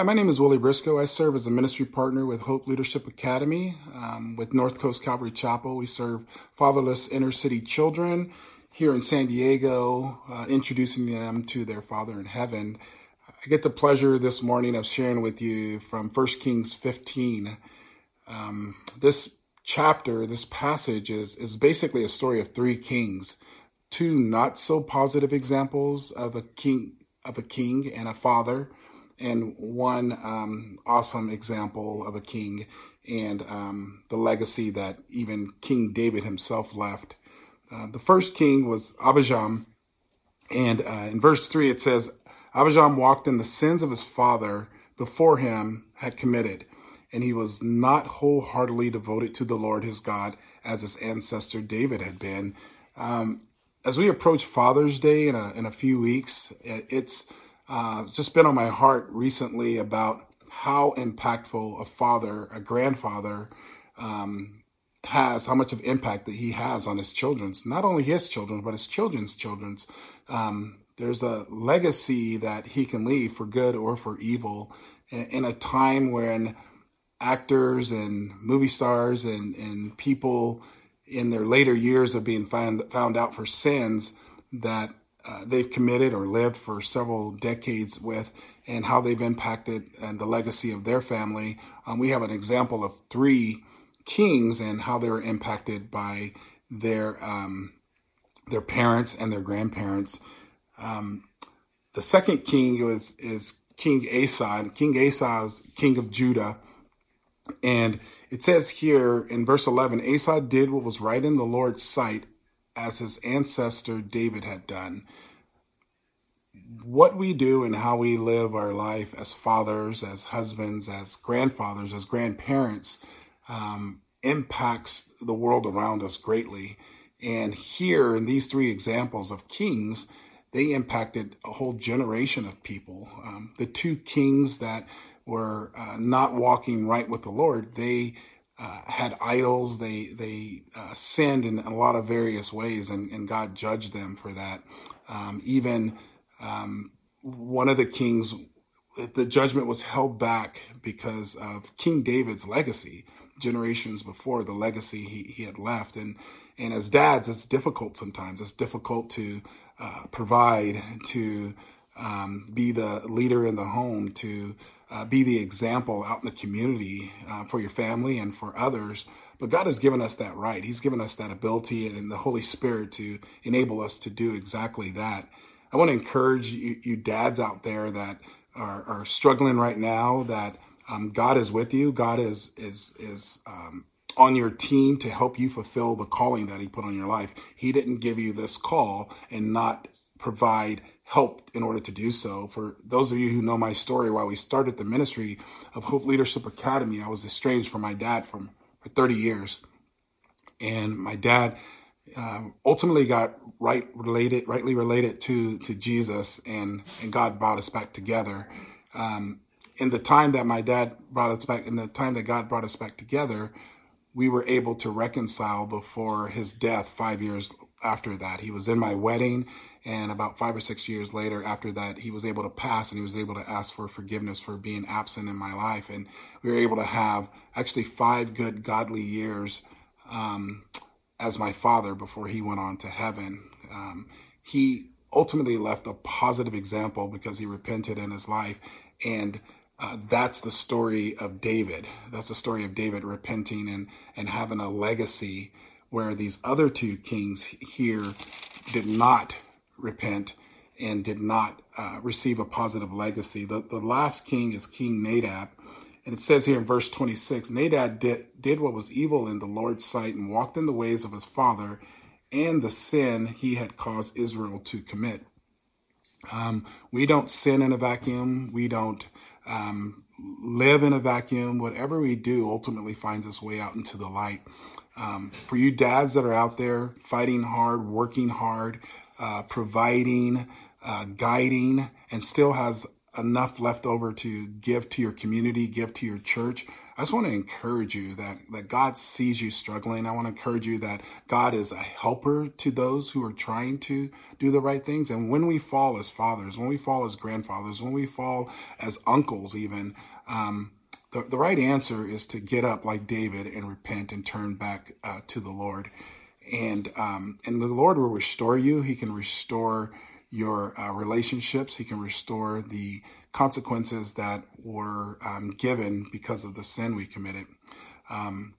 Hi, my name is Willie Briscoe. I serve as a ministry partner with Hope Leadership Academy um, with North Coast Calvary Chapel. We serve fatherless inner city children here in San Diego, uh, introducing them to their Father in heaven. I get the pleasure this morning of sharing with you from 1 Kings 15. Um, this chapter, this passage is, is basically a story of three kings, two not so positive examples of a king of a king and a father and one um, awesome example of a king and um, the legacy that even King David himself left. Uh, the first king was Abijam, and uh, in verse 3 it says, Abijam walked in the sins of his father before him had committed, and he was not wholeheartedly devoted to the Lord his God as his ancestor David had been. Um, as we approach Father's Day in a, in a few weeks, it's uh, just been on my heart recently about how impactful a father, a grandfather, um, has, how much of impact that he has on his children's, not only his children, but his children's children's. Um, there's a legacy that he can leave for good or for evil in, a time when actors and movie stars and, and people in their later years of being found, found out for sins that uh, they've committed or lived for several decades with and how they've impacted and the legacy of their family. Um, we have an example of three kings and how they were impacted by their um, their parents and their grandparents. Um, the second king was is King Asa. King Asa was king of Judah, and it says here in verse 11, Asa did what was right in the Lord's sight as his ancestor David had done. What we do and how we live our life as fathers, as husbands, as grandfathers, as grandparents um, impacts the world around us greatly. And here in these three examples of kings, they impacted a whole generation of people. Um, the two kings that were uh, not walking right with the Lord, they uh, had idols. They they uh, sinned in a lot of various ways, and, and God judged them for that. Um, even um, one of the kings, the judgment was held back because of King David's legacy. Generations before the legacy he, he had left, and and as dads, it's difficult sometimes. It's difficult to uh, provide, to um, be the leader in the home, to uh, be the example out in the community uh, for your family and for others. But God has given us that right. He's given us that ability and the Holy Spirit to enable us to do exactly that. I want to encourage you, you dads out there that are, are struggling right now that um, God is with you. God is is is um, on your team to help you fulfill the calling that He put on your life. He didn't give you this call and not provide help in order to do so. For those of you who know my story, while we started the ministry of Hope Leadership Academy, I was estranged from my dad from for 30 years, and my dad uh, ultimately got right related, rightly related to to Jesus, and and God brought us back together. Um, in the time that my dad brought us back, in the time that God brought us back together, we were able to reconcile before his death five years after that. He was in my wedding and about five or six years later, after that, he was able to pass and he was able to ask for forgiveness for being absent in my life. And we were able to have actually five good, godly years um, as my father before he went on to heaven. Um, he ultimately left a positive example because he repented in his life. And uh, that's the story of David. That's the story of David repenting and, and having a legacy where these other two kings here did not repent and did not uh, receive a positive legacy. The, the last king is King Nadab. And it says here in verse 26 Nadab did, did what was evil in the Lord's sight and walked in the ways of his father and the sin he had caused Israel to commit. Um, we don't sin in a vacuum. We don't um, live in a vacuum. Whatever we do ultimately finds its way out into the light. Um, for you dads that are out there fighting hard, working hard, uh, providing, uh, guiding, and still has enough left over to give to your community, give to your church, I just want to encourage you that, that God sees you struggling. I want to encourage you that God is a helper to those who are trying to do the right things. And when we fall as fathers, when we fall as grandfathers, when we fall as uncles, even, um, the, the right answer is to get up like David and repent and turn back uh, to the Lord. And, um, and the Lord will restore you. He can restore your uh, relationships. He can restore the consequences that were um, given because of the sin we committed. Um,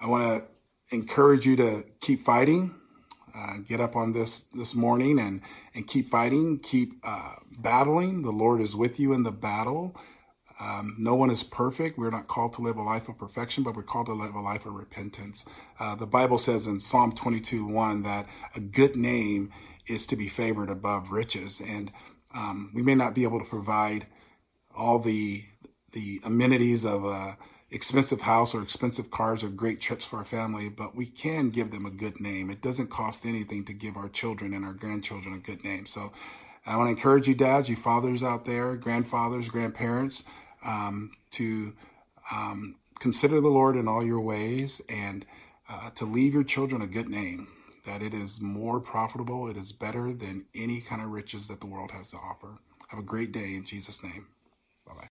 I want to encourage you to keep fighting. Uh, get up on this this morning and and keep fighting, keep uh, battling. The Lord is with you in the battle. Um, no one is perfect. We're not called to live a life of perfection, but we're called to live a life of repentance. Uh, the Bible says in Psalm 22 1 that a good name is to be favored above riches. And um, we may not be able to provide all the the amenities of a expensive house or expensive cars or great trips for our family, but we can give them a good name. It doesn't cost anything to give our children and our grandchildren a good name. So I want to encourage you, dads, you fathers out there, grandfathers, grandparents, um, to um, consider the Lord in all your ways and uh, to leave your children a good name. That it is more profitable, it is better than any kind of riches that the world has to offer. Have a great day in Jesus' name.